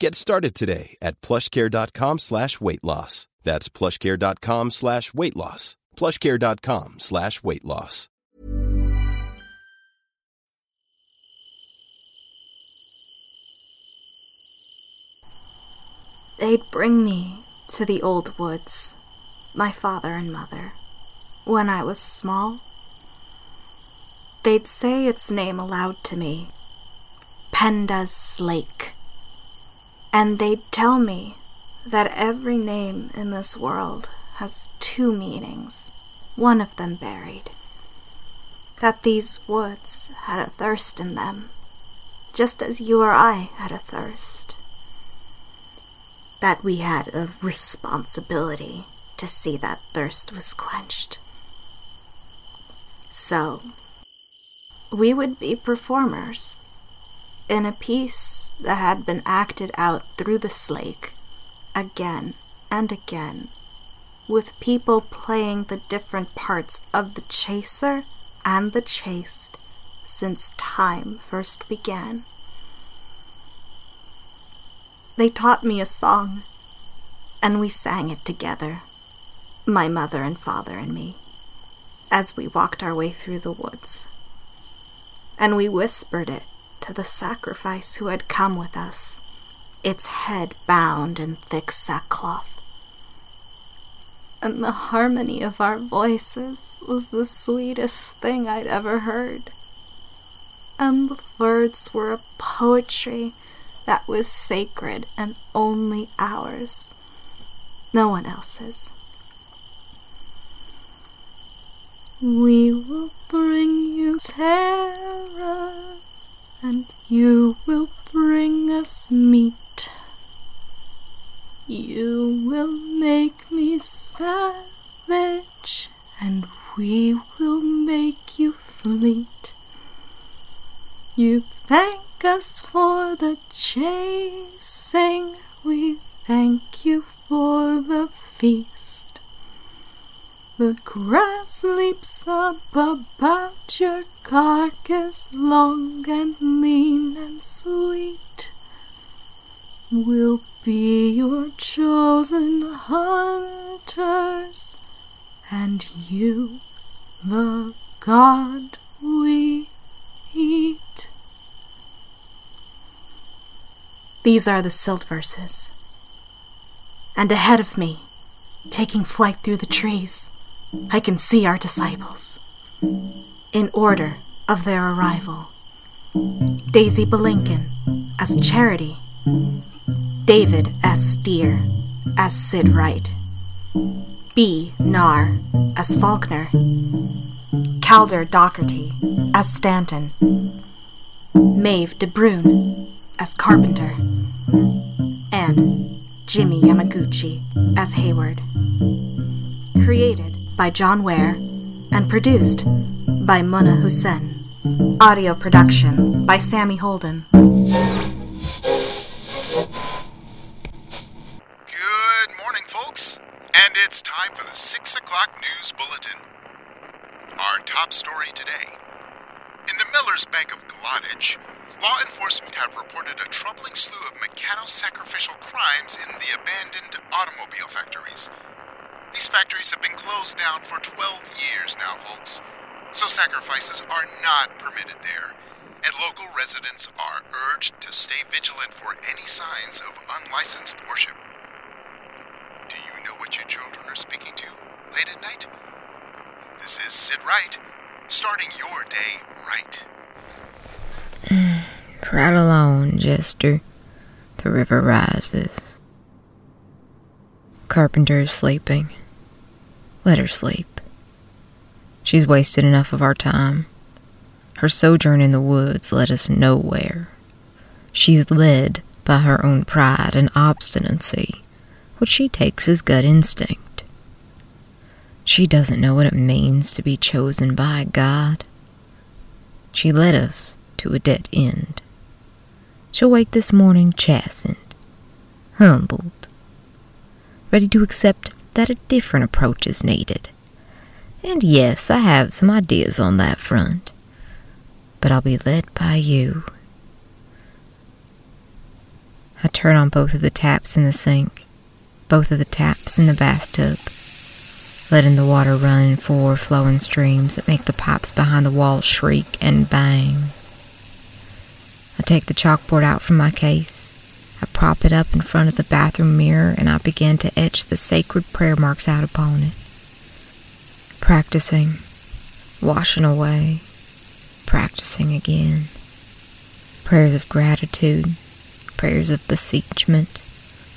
Get started today at plushcare.com slash weight loss. That's plushcare.com slash weight loss. plushcare.com slash weight loss. They'd bring me to the old woods, my father and mother, when I was small. They'd say its name aloud to me Penda's Lake. And they'd tell me that every name in this world has two meanings, one of them buried. That these woods had a thirst in them, just as you or I had a thirst. That we had a responsibility to see that thirst was quenched. So, we would be performers in a piece that had been acted out through the slake again and again, with people playing the different parts of the chaser and the chased since time first began. They taught me a song, and we sang it together, my mother and father and me, as we walked our way through the woods. And we whispered it to the sacrifice who had come with us, its head bound in thick sackcloth. And the harmony of our voices was the sweetest thing I'd ever heard. And the words were a poetry that was sacred and only ours, no one else's. We will bring you terror, and you will bring us meat. You will make me savage, and we will make you fleet. You thank us for the chasing, we thank you for the feast. The grass leaps up about your carcass, long and lean and sweet. We'll be your chosen hunters, and you, the God we eat. These are the silt verses. And ahead of me, taking flight through the trees, I can see our disciples. In order of their arrival Daisy Belinkin as Charity, David S. Steer as Sid Wright, B. Nar as Faulkner, Calder Docherty as Stanton, Méabh de Brún as Carpenter, and Jimmy Yamaguchi as Hayward. Created by Jon Ware and produced by Muna Hussen. Audio production by Sammy Holden. Good morning, folks, and it's time for the 6 o'clock news bulletin. Our top story today. In the Miller's Bank of Glottage, law enforcement have reported a troubling slew of mechano-sacrificial crimes in the abandoned automobile factories. These factories have been closed down for 12 years now, folks so sacrifices are not permitted there, and local residents are urged to stay vigilant for any signs of unlicensed worship. Do you know what your children are speaking to late at night? This is Sid Wright, starting your day right. right along, Jester. The river rises. Carpenter is sleeping. Let her sleep. She's wasted enough of our time. Her sojourn in the woods led us nowhere. She's led by her own pride and obstinacy, which she takes as gut instinct. She doesn't know what it means to be chosen by God. She led us to a dead end. She'll wake this morning chastened, humbled, ready to accept that a different approach is needed and yes, I have some ideas on that front. But I'll be led by you. I turn on both of the taps in the sink, both of the taps in the bathtub, letting the water run in four flowing streams that make the pipes behind the wall shriek and bang. I take the chalkboard out from my case. I prop it up in front of the bathroom mirror and I begin to etch the sacred prayer marks out upon it. Practicing, washing away, practicing again. Prayers of gratitude, prayers of beseechment,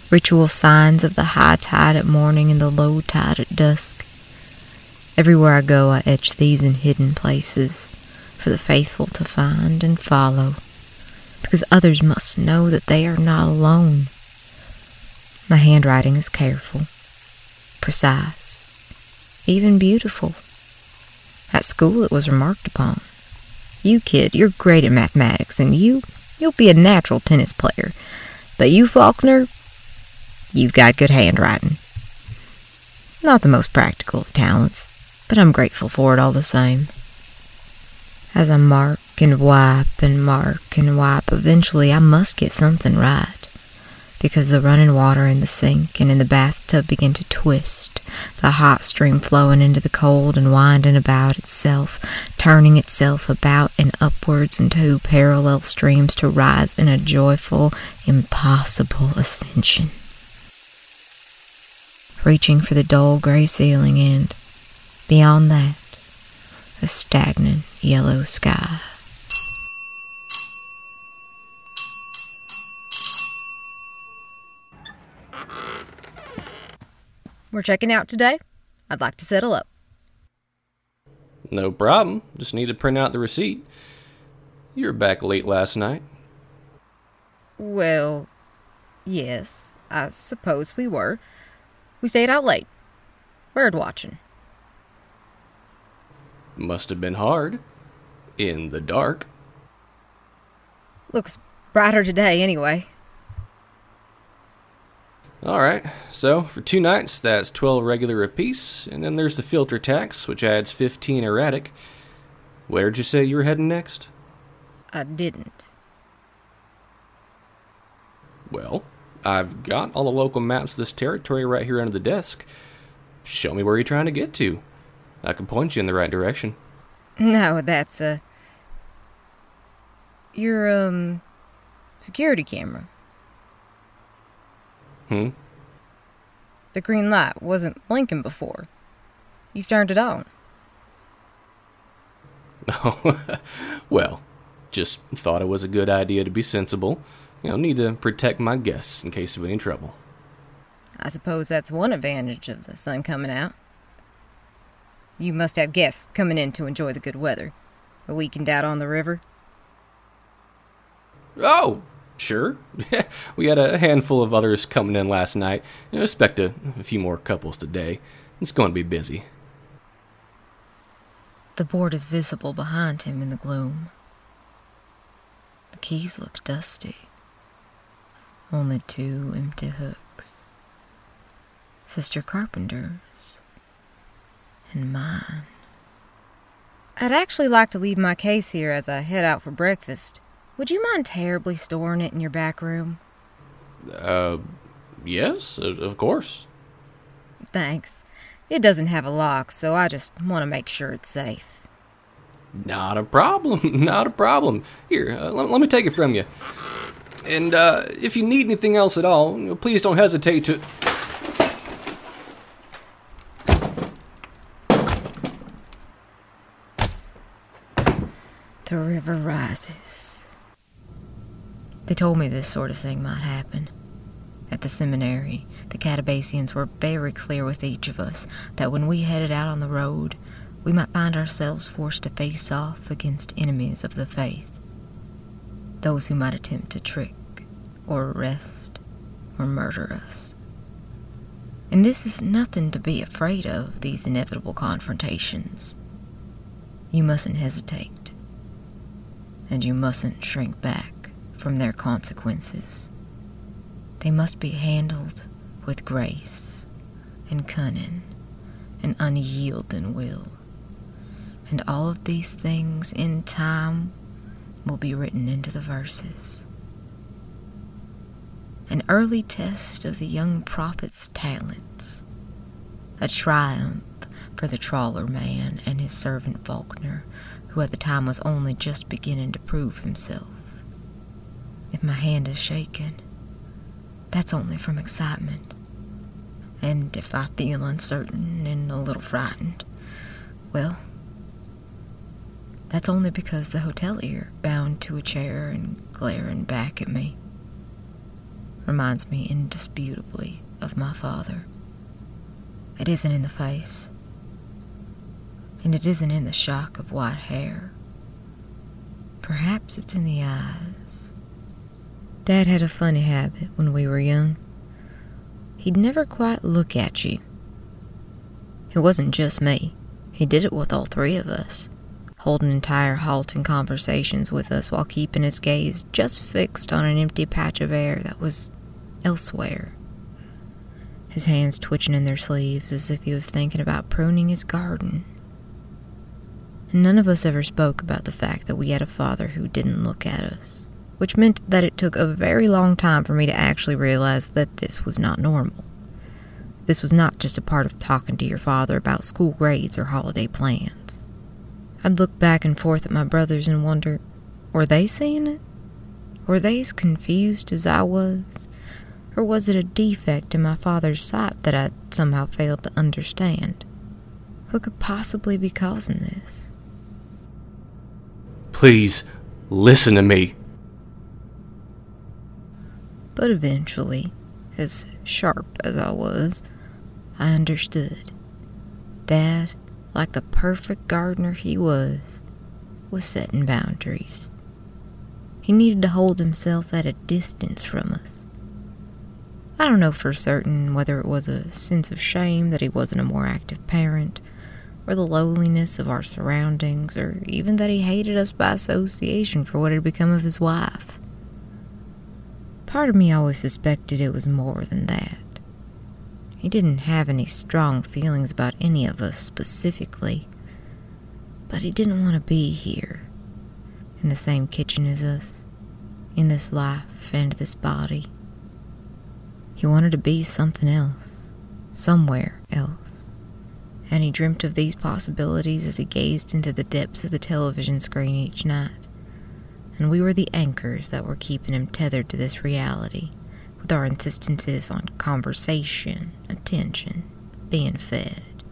ritual signs of the high tide at morning and the low tide at dusk. Everywhere I go, I etch these in hidden places for the faithful to find and follow, because others must know that they are not alone. My handwriting is careful, precise, even beautiful. At school, it was remarked upon. You, kid, you're great at mathematics, and you, you'll be a natural tennis player. But you, Faulkner, you've got good handwriting. Not the most practical of talents, but I'm grateful for it all the same. As I mark and wipe and mark and wipe, eventually I must get something right because the running water in the sink and in the bathtub begin to twist, the hot stream flowing into the cold and winding about itself, turning itself about and upwards in two parallel streams to rise in a joyful, impossible ascension. Reaching for the dull gray ceiling and, beyond that, a stagnant yellow sky. We're checking out today. I'd like to settle up. No problem. Just need to print out the receipt. You were back late last night. Well, yes, I suppose we were. We stayed out late. Bird watching. Must have been hard. In the dark. Looks brighter today, anyway. Alright, so for two nights, that's 12 regular apiece, and then there's the filter tax, which adds 15 erratic. Where'd you say you were heading next? I didn't. Well, I've got all the local maps of this territory right here under the desk. Show me where you're trying to get to. I can point you in the right direction. No, that's a. Your, um. security camera. Hmm? The green light wasn't blinking before. You've turned it on. Oh, well, just thought it was a good idea to be sensible. You know, need to protect my guests in case of any trouble. I suppose that's one advantage of the sun coming out. You must have guests coming in to enjoy the good weather. A weekend out on the river. Oh, sure. we had a handful of others coming in last night. I expect a, a few more couples today. It's going to be busy. The board is visible behind him in the gloom. The keys look dusty. Only two empty hooks. Sister Carpenter's and mine. I'd actually like to leave my case here as I head out for breakfast. Would you mind terribly storing it in your back room? Uh, yes, of course. Thanks. It doesn't have a lock, so I just want to make sure it's safe. Not a problem. Not a problem. Here, uh, let, let, me take it from you. And uh, if you need anything else at all, please don't hesitate to. The river rises. They told me this sort of thing might happen. At the seminary, the Catabasians were very clear with each of us that when we headed out on the road, we might find ourselves forced to face off against enemies of the faith. Those who might attempt to trick, or arrest, or murder us. And this is nothing to be afraid of, these inevitable confrontations. You mustn't hesitate, and you mustn't shrink back from their consequences. They must be handled with grace and cunning and unyielding will. And all of these things in time will be written into the verses. An early test of the young prophet's talents, a triumph for the trawler man and his servant Faulkner, who at the time was only just beginning to prove himself. If my hand is shaken, that's only from excitement. And if I feel uncertain and a little frightened, well, that's only because the hotelier, bound to a chair and glaring back at me, reminds me indisputably of my father. It isn't in the face, and it isn't in the shock of white hair. Perhaps it's in the eyes. Dad had a funny habit when we were young. He'd never quite look at you. It wasn't just me, he did it with all three of us holding entire halting conversations with us while keeping his gaze just fixed on an empty patch of air that was elsewhere. His hands twitching in their sleeves as if he was thinking about pruning his garden. None of us ever spoke about the fact that we had a father who didn't look at us, which meant that it took a very long time for me to actually realize that this was not normal. This was not just a part of talking to your father about school grades or holiday plans. I'd look back and forth at my brothers and wonder were they seeing it? Were they as confused as I was? Or was it a defect in my father's sight that I somehow failed to understand? Who could possibly be causing this? Please, listen to me. But eventually, as sharp as I was, I understood. Dad like the perfect gardener he was, was setting boundaries. He needed to hold himself at a distance from us. I don't know for certain whether it was a sense of shame that he wasn't a more active parent, or the lowliness of our surroundings, or even that he hated us by association for what had become of his wife. Part of me always suspected it was more than that. He didn't have any strong feelings about any of us specifically, but he didn't want to be here, in the same kitchen as us, in this life and this body. He wanted to be something else, somewhere else, and he dreamt of these possibilities as he gazed into the depths of the television screen each night, and we were the anchors that were keeping him tethered to this reality with our insistences on conversation, attention, being fed.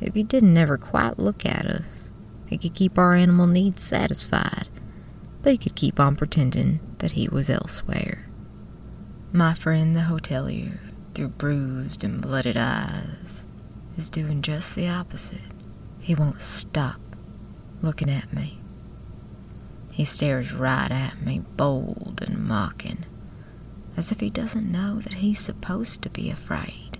If he didn't ever quite look at us, he could keep our animal needs satisfied, but he could keep on pretending that he was elsewhere. My friend the hotelier, through bruised and blooded eyes, is doing just the opposite. He won't stop looking at me. He stares right at me, bold and mocking, as if he doesn't know that he's supposed to be afraid.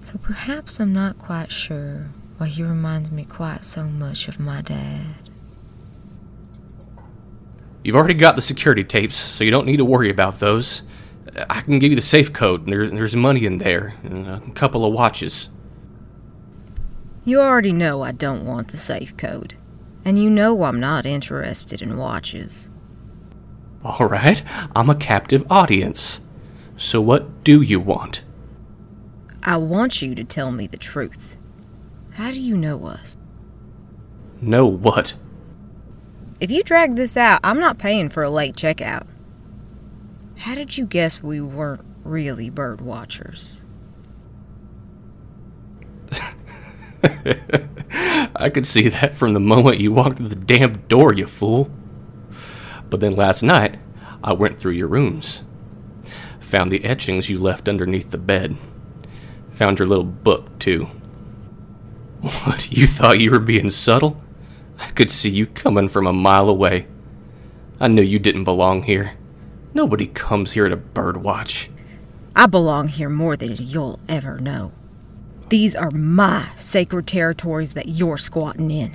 So perhaps I'm not quite sure why he reminds me quite so much of my dad. You've already got the security tapes, so you don't need to worry about those. I can give you the safe code, and there, there's money in there, and a couple of watches. You already know I don't want the safe code, and you know I'm not interested in watches. All right, I'm a captive audience. So what do you want? I want you to tell me the truth. How do you know us? Know what? If you drag this out, I'm not paying for a late checkout. How did you guess we weren't really bird watchers? I could see that from the moment you walked through the damn door, you fool. But then last night, I went through your rooms. Found the etchings you left underneath the bed. Found your little book, too. What, you thought you were being subtle? I could see you coming from a mile away. I knew you didn't belong here. Nobody comes here to birdwatch. I belong here more than you'll ever know. These are my sacred territories that you're squatting in.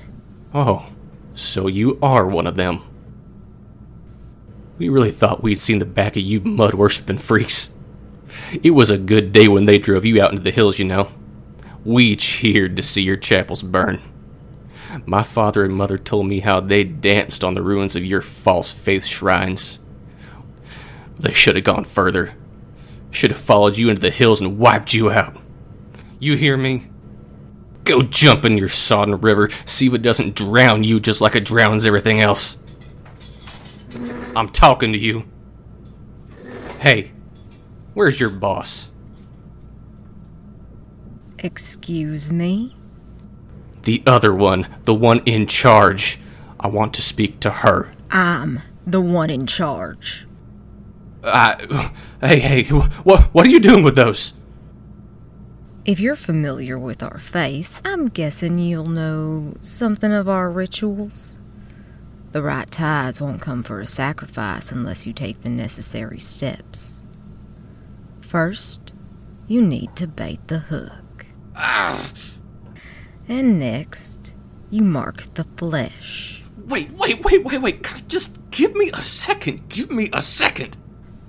Oh, so you are one of them. We really thought we'd seen the back of you mud worshipping freaks. It was a good day when they drove you out into the hills, you know. We cheered to see your chapels burn. My father and mother told me how they danced on the ruins of your false faith shrines. They should have gone further. Should have followed you into the hills and wiped you out. You hear me? Go jump in your sodden river, see if it doesn't drown you just like it drowns everything else. I'm talking to you. Hey, where's your boss? Excuse me? The other one, the one in charge. I want to speak to her. I'm the one in charge. Uh, hey, hey, what, what are you doing with those? If you're familiar with our faith, I'm guessing you'll know something of our rituals. The right tides won't come for a sacrifice unless you take the necessary steps. First, you need to bait the hook. Ah. And next, you mark the flesh. Wait, wait, wait, wait, wait. Just give me a second. Give me a second.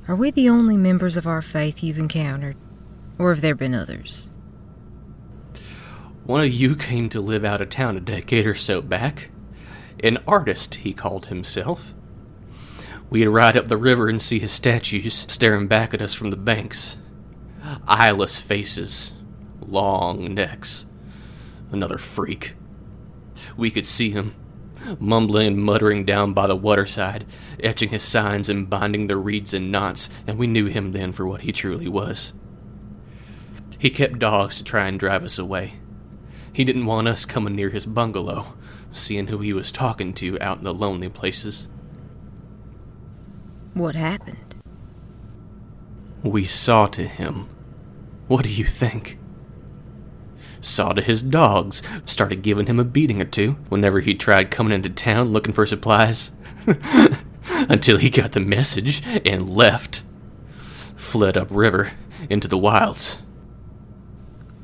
Are we the only members of our faith you've encountered? Or have there been others? One of you came to live out of town a decade or so back. An artist, he called himself. We'd ride up the river and see his statues staring back at us from the banks. Eyeless faces, long necks. Another freak. We could see him, mumbling and muttering down by the waterside, etching his signs and binding the reeds in knots, and we knew him then for what he truly was. He kept dogs to try and drive us away. He didn't want us coming near his bungalow, seeing who he was talking to out in the lonely places. What happened? We saw to him. What do you think? Saw to his dogs, started giving him a beating or two whenever he tried coming into town looking for supplies. Until he got the message and left. Fled upriver into the wilds.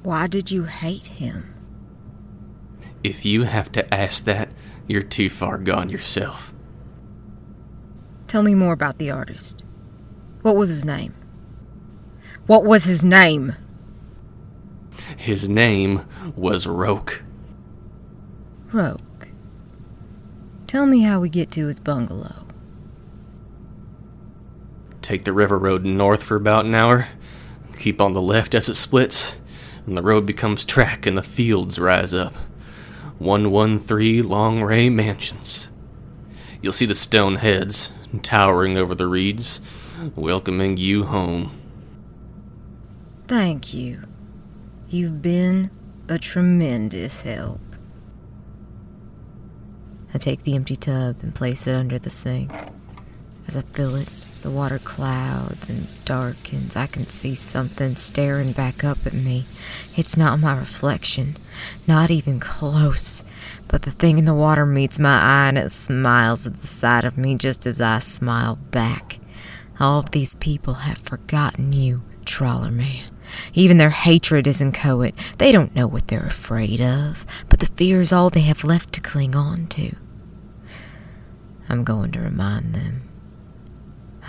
Why did you hate him? If you have to ask that, you're too far gone yourself. Tell me more about the artist. What was his name? What was his name? His name was Roke. Roke. Tell me how we get to his bungalow. Take the river road north for about an hour. Keep on the left as it splits, and the road becomes track and the fields rise up. 113 Long Ray Mansions. You'll see the stone heads towering over the reeds, welcoming you home. Thank you. You've been a tremendous help. I take the empty tub and place it under the sink. As I fill it, the water clouds and darkens. I can see something staring back up at me. It's not my reflection, not even close. But the thing in the water meets my eye and it smiles at the sight of me just as I smile back. All of these people have forgotten you, Trawler Man. Even their hatred is inchoate. They don't know what they're afraid of, but the fear is all they have left to cling on to. I'm going to remind them.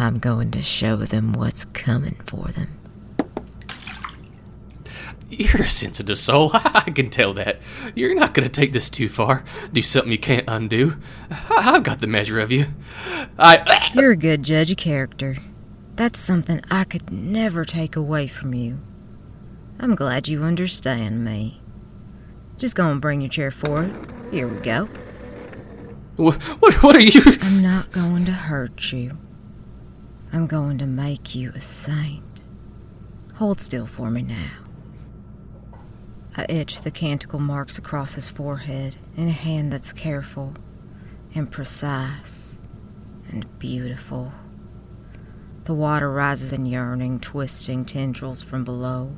I'm going to show them what's coming for them. You're a sensitive soul. I can tell that. You're not going to take this too far. Do something you can't undo. I've got the measure of you. I. You're a good judge of character. That's something I could never take away from you. I'm glad you understand me. Just go and bring your chair forward. Here we go. What, what, what are you? I'm not going to hurt you. I'm going to make you a saint. Hold still for me now. I itch the canticle marks across his forehead in a hand that's careful and precise and beautiful. The water rises in yearning, twisting tendrils from below,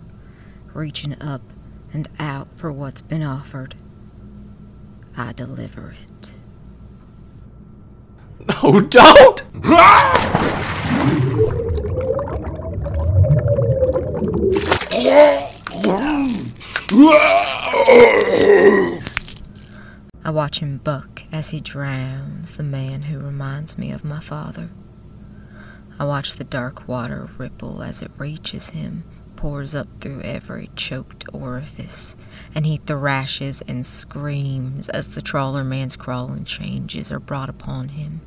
reaching up and out for what's been offered. I deliver it. No, don't! I watch him buck as he drowns the man who reminds me of my father. I watch the dark water ripple as it reaches him, pours up through every choked orifice, and he thrashes and screams as the trawler man's crawling changes are brought upon him.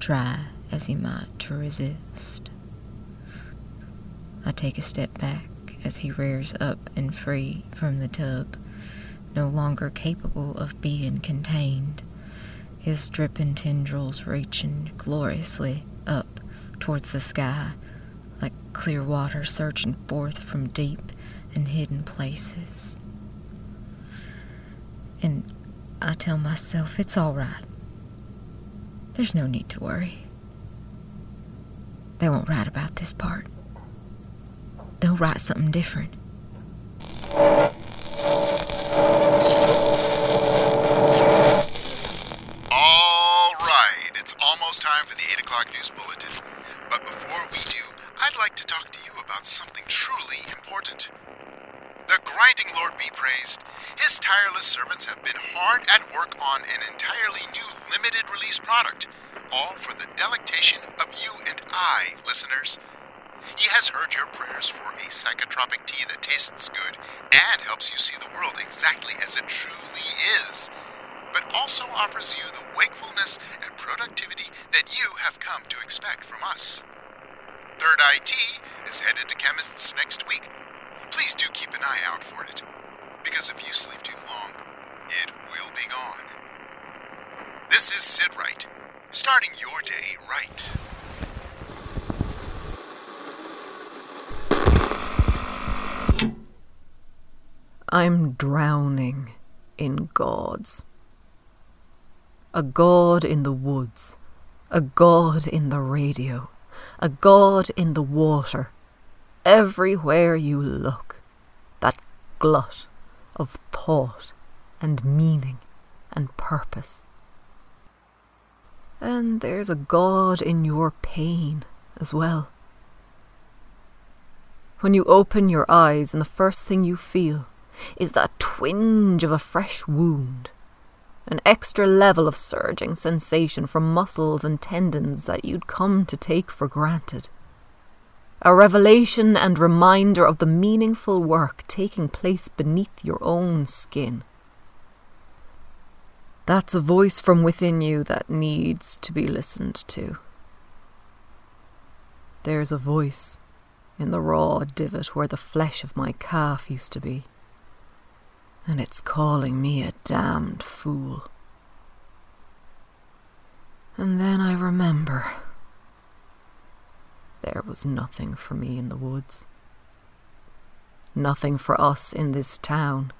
Try as he might to resist. I take a step back as he rears up and free from the tub, no longer capable of being contained, his dripping tendrils reaching gloriously up towards the sky like clear water surging forth from deep and hidden places. And I tell myself it's all right. There's no need to worry. They won't write about this part they'll write something different. All right, it's almost time for the 8 o'clock news bulletin. But before we do, I'd like to talk to you about something truly important. The grinding Lord be praised. His tireless servants have been hard at work on an entirely new limited release product, all for the delectation of you and I, listeners. He has heard your prayers for a psychotropic tea that tastes good and helps you see the world exactly as it truly is, but also offers you the wakefulness and productivity that you have come to expect from us. Third Tea is headed to chemists next week. Please do keep an eye out for it, because if you sleep too long, it will be gone. This is Sid Wright, starting your day right. I'm drowning in gods. A god in the woods, a god in the radio, a god in the water. Everywhere you look, that glut of thought and meaning and purpose. And there's a god in your pain as well. When you open your eyes and the first thing you feel is that twinge of a fresh wound, an extra level of surging sensation from muscles and tendons that you'd come to take for granted. A revelation and reminder of the meaningful work taking place beneath your own skin. That's a voice from within you that needs to be listened to. There's a voice in the raw divot where the flesh of my calf used to be and it's calling me a damned fool. And then I remember there was nothing for me in the woods. nothing for us in this town.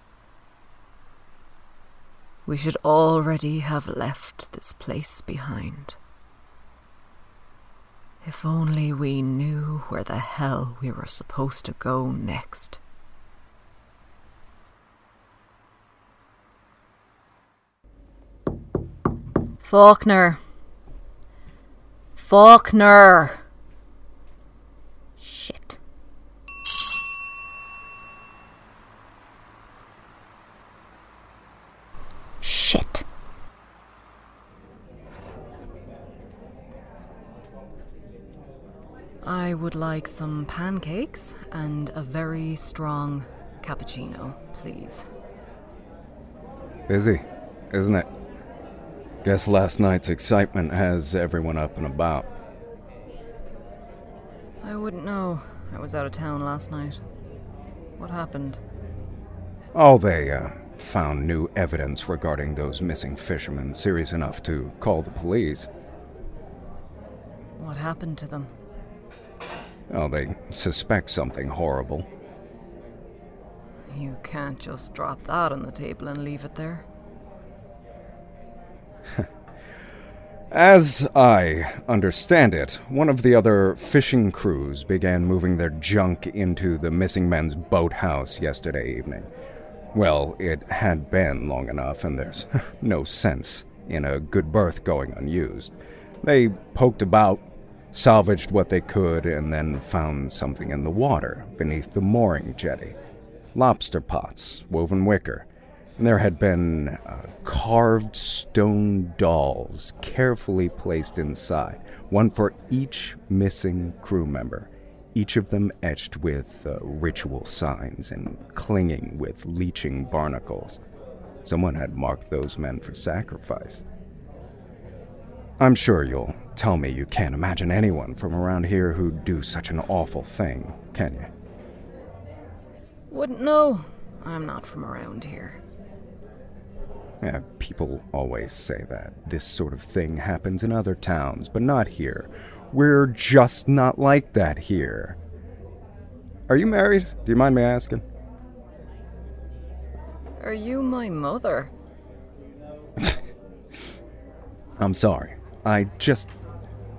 We should already have left this place behind. If only we knew where the hell we were supposed to go next. Faulkner. Faulkner. Shit. Shit. I would like some pancakes and a very strong cappuccino, please. Busy, isn't it? Guess last night's excitement has everyone up and about. I wouldn't know. I was out of town last night. What happened? Oh, they uh, found new evidence regarding those missing fishermen, serious enough to call the police. What happened to them? Oh, they suspect something horrible. You can't just drop that on the table and leave it there. As I understand it, one of the other fishing crews began moving their junk into the missing men's boathouse yesterday evening. Well, it had been long enough, and there's no sense in a good berth going unused. They poked about, salvaged what they could, and then found something in the water beneath the mooring jetty lobster pots, woven wicker and there had been uh, carved stone dolls carefully placed inside, one for each missing crew member, each of them etched with uh, ritual signs and clinging with leeching barnacles. Someone had marked those men for sacrifice. I'm sure you'll tell me you can't imagine anyone from around here who'd do such an awful thing, can you? Wouldn't know. I'm not from around here. Yeah, people always say that. This sort of thing happens in other towns, but not here. We're just not like that here. Are you married? Do you mind me asking? Are you my mother? I'm sorry. I just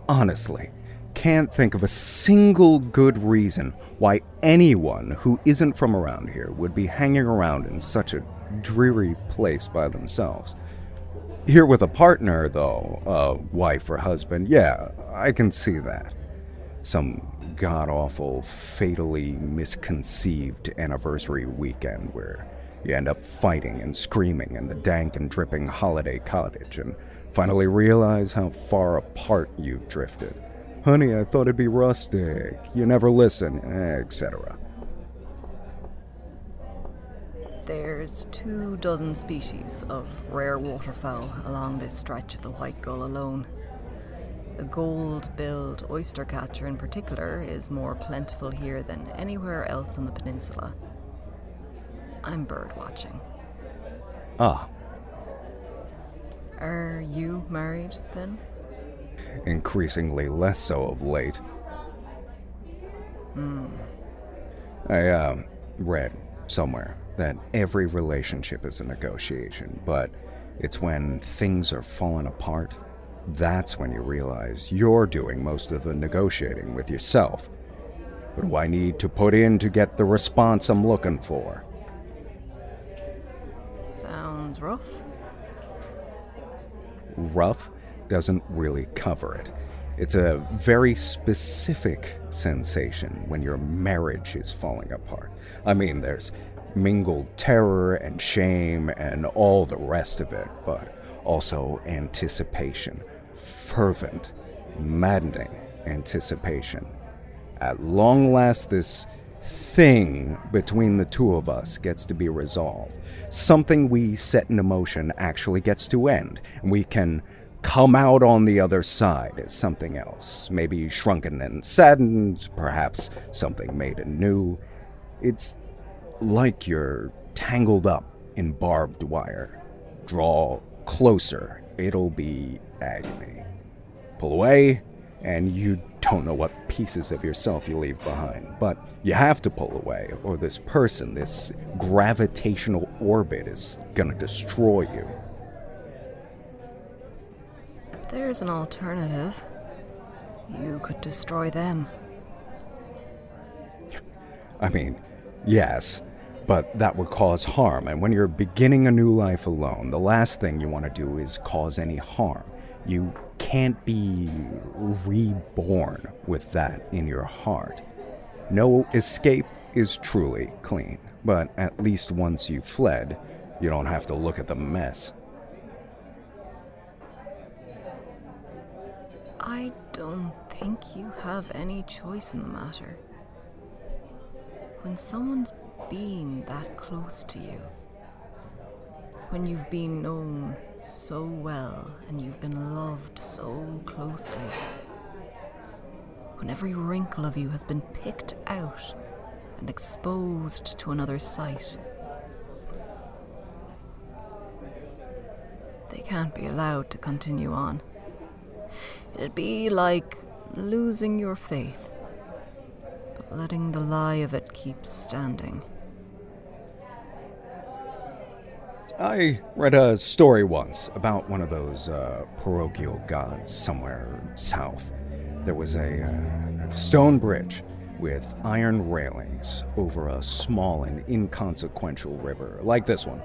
honestly can't think of a single good reason why anyone who isn't from around here would be hanging around in such a dreary place by themselves. Here with a partner, though, a wife or husband, yeah, I can see that. Some god awful, fatally misconceived anniversary weekend where you end up fighting and screaming in the dank and dripping holiday cottage and finally realize how far apart you've drifted. Honey, I thought it'd be rustic. You never listen, etc. There's two dozen species of rare waterfowl along this stretch of the White Gull alone. The gold billed oyster catcher, in particular, is more plentiful here than anywhere else on the peninsula. I'm bird watching. Ah. Are you married then? Increasingly less so of late. Hmm. I, uh, read somewhere that every relationship is a negotiation, but it's when things are falling apart that's when you realize you're doing most of the negotiating with yourself. What do I need to put in to get the response I'm looking for? Sounds rough. Rough doesn't really cover it. It's a very specific sensation when your marriage is falling apart. I mean, there's mingled terror and shame and all the rest of it, but also anticipation. Fervent, maddening anticipation. At long last, this thing between the two of us gets to be resolved. Something we set in motion actually gets to end, and we can come out on the other side as something else. Maybe shrunken and saddened, perhaps something made anew. It's like you're tangled up in barbed wire. Draw closer, it'll be agony. Pull away, and you don't know what pieces of yourself you leave behind, but you have to pull away, or this person, this gravitational orbit, is gonna destroy you. There's an alternative. You could destroy them. I mean, yes, but that would cause harm, and when you're beginning a new life alone, the last thing you want to do is cause any harm. You can't be reborn with that in your heart. No escape is truly clean, but at least once you've fled, you don't have to look at the mess. I don't think you have any choice in the matter. When someone's been that close to you, when you've been known so well and you've been loved so closely, when every wrinkle of you has been picked out and exposed to another sight, they can't be allowed to continue on. It'd be like losing your faith, but letting the lie of it keep standing. I read a story once about one of those uh, parochial gods somewhere south. There was a uh, stone bridge with iron railings over a small and inconsequential river, like this one.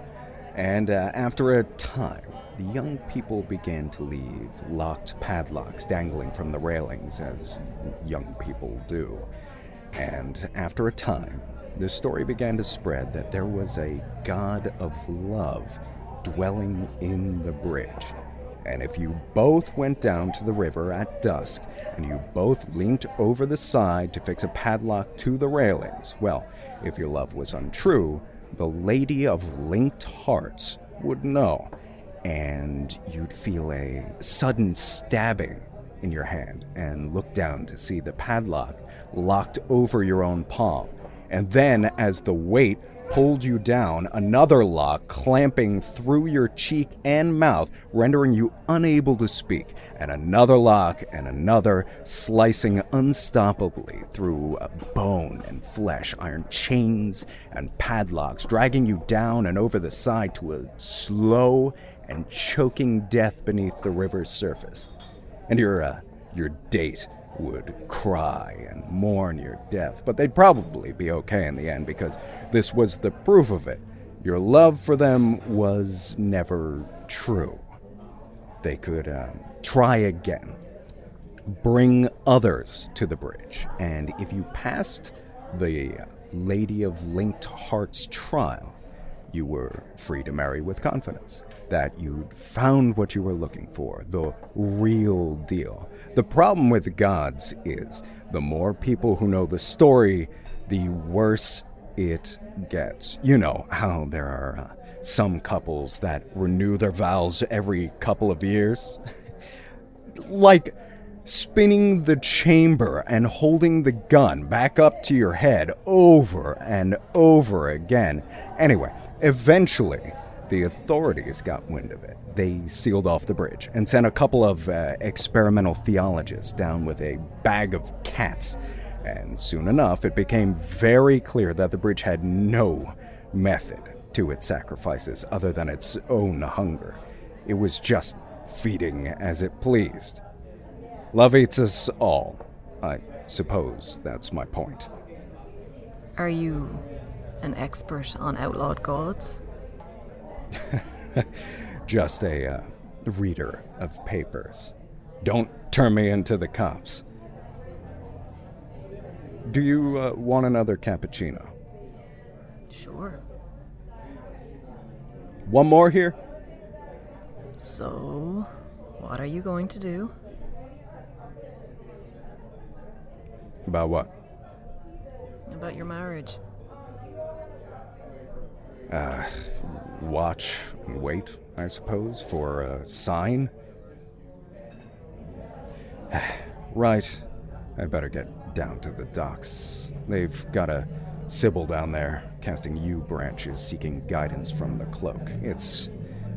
And uh, after a time, the young people began to leave locked padlocks dangling from the railings, as young people do. And after a time, the story began to spread that there was a god of love dwelling in the bridge. And if you both went down to the river at dusk and you both leant over the side to fix a padlock to the railings, well, if your love was untrue, the Lady of Linked Hearts would know. And you'd feel a sudden stabbing in your hand and look down to see the padlock locked over your own palm and then, as the weight pulled you down, another lock clamping through your cheek and mouth, rendering you unable to speak, and another lock and another, slicing unstoppably through bone and flesh, iron chains and padlocks, dragging you down and over the side to a slow and choking death beneath the river's surface. And your, uh, your date would cry and mourn your death, but they'd probably be okay in the end because this was the proof of it. Your love for them was never true. They could uh, try again, bring others to the bridge, and if you passed the Lady of Linked Hearts trial, you were free to marry with confidence. That you'd found what you were looking for, the real deal. The problem with gods is the more people who know the story, the worse it gets. You know how there are uh, some couples that renew their vows every couple of years? like spinning the chamber and holding the gun back up to your head over and over again. Anyway, eventually, the authorities got wind of it. They sealed off the bridge and sent a couple of uh, experimental theologists down with a bag of cats. And soon enough, it became very clear that the bridge had no method to its sacrifices other than its own hunger. It was just feeding as it pleased. Love eats us all. I suppose that's my point. Are you an expert on outlawed gods? Just a uh, reader of papers. Don't turn me into the cops. Do you uh, want another cappuccino? Sure. One more here? So, what are you going to do? About what? About your marriage. Uh, watch and wait, I suppose, for a sign? right. I better get down to the docks. They've got a Sybil down there, casting yew branches seeking guidance from the cloak. It's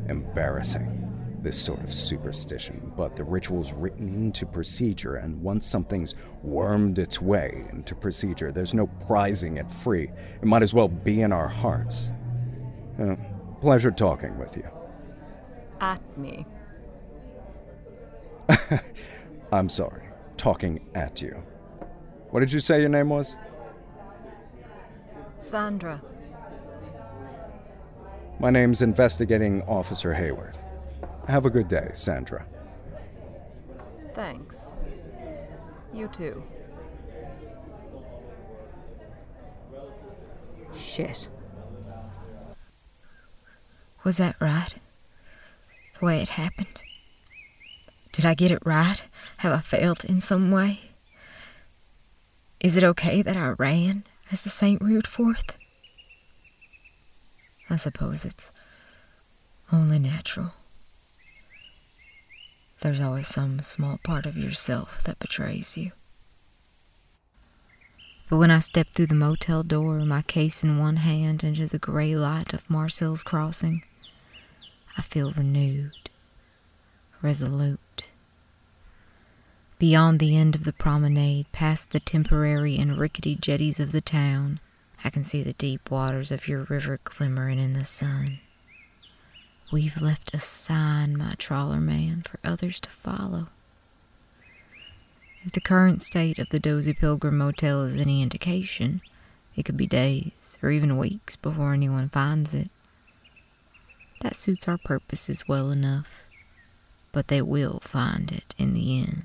embarrassing. this sort of superstition, but the ritual's written into procedure, and once something's wormed its way into procedure, there's no prizing it free. It might as well be in our hearts. Uh, pleasure talking with you. At me. I'm sorry, talking at you. What did you say your name was? Sandra. My name's Investigating Officer Hayward. Have a good day, Sandra. Thanks. You too. Shit. Was that right? The way it happened? Did I get it right? Have I failed in some way? Is it okay that I ran as the St. Rude forth? I suppose it's only natural. There's always some small part of yourself that betrays you. But when I stepped through the motel door, my case in one hand, into the gray light of Marcel's crossing, I feel renewed, resolute. Beyond the end of the promenade, past the temporary and rickety jetties of the town, I can see the deep waters of your river glimmering in the sun. We've left a sign, my trawler man, for others to follow. If the current state of the Dozy Pilgrim Motel is any indication, it could be days or even weeks before anyone finds it. That suits our purposes well enough, but they will find it in the end,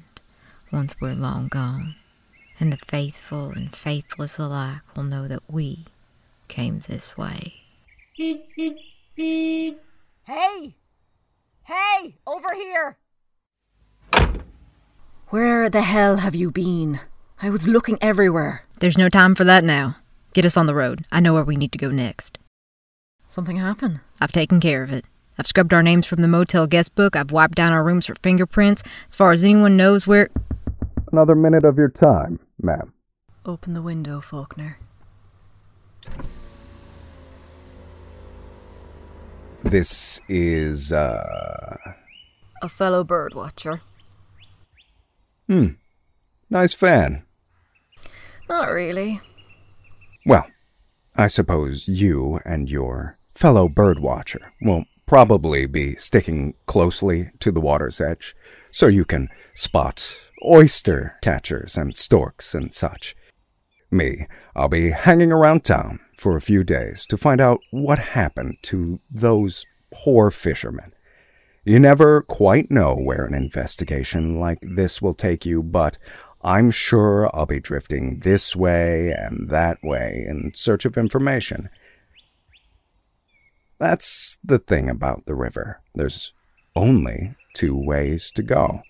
once we're long gone, and the faithful and faithless alike will know that we came this way. Hey! Hey! Over here! Where the hell have you been? I was looking everywhere. There's no time for that now. Get us on the road. I know where we need to go next. Something happened? I've taken care of it. I've scrubbed our names from the motel guest book. I've wiped down our rooms for fingerprints. As far as anyone knows, we're. Another minute of your time, ma'am. Open the window, Faulkner. This is, uh. A fellow bird watcher. Hmm. Nice fan. Not really. Well, I suppose you and your fellow birdwatcher will probably be sticking closely to the water's edge so you can spot oyster catchers and storks and such. Me, I'll be hanging around town for a few days to find out what happened to those poor fishermen. You never quite know where an investigation like this will take you, but I'm sure I'll be drifting this way and that way in search of information. That's the thing about the river. There's only two ways to go.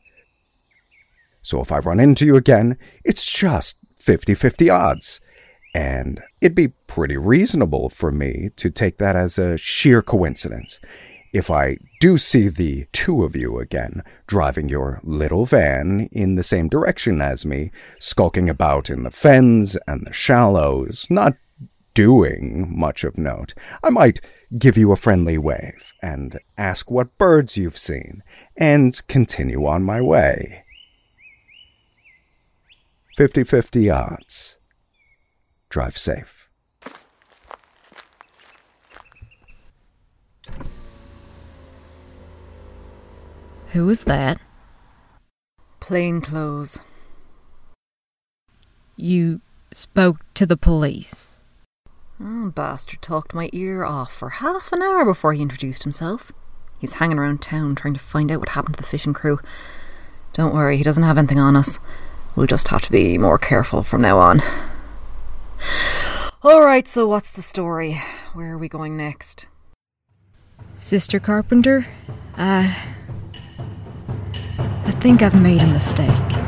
So if I run into you again, it's just 50 50 odds. And it'd be pretty reasonable for me to take that as a sheer coincidence. If I do see the two of you again, driving your little van in the same direction as me, skulking about in the fens and the shallows, not doing much of note, I might give you a friendly wave and ask what birds you've seen, and continue on my way. 50 50 odds. Drive safe. Who was that? Plain clothes. You spoke to the police. Oh, bastard talked my ear off for half an hour before he introduced himself. He's hanging around town trying to find out what happened to the fishing crew. Don't worry, he doesn't have anything on us. We'll just have to be more careful from now on. Alright, so what's the story? Where are we going next? Sister Carpenter, I. I think I've made a mistake.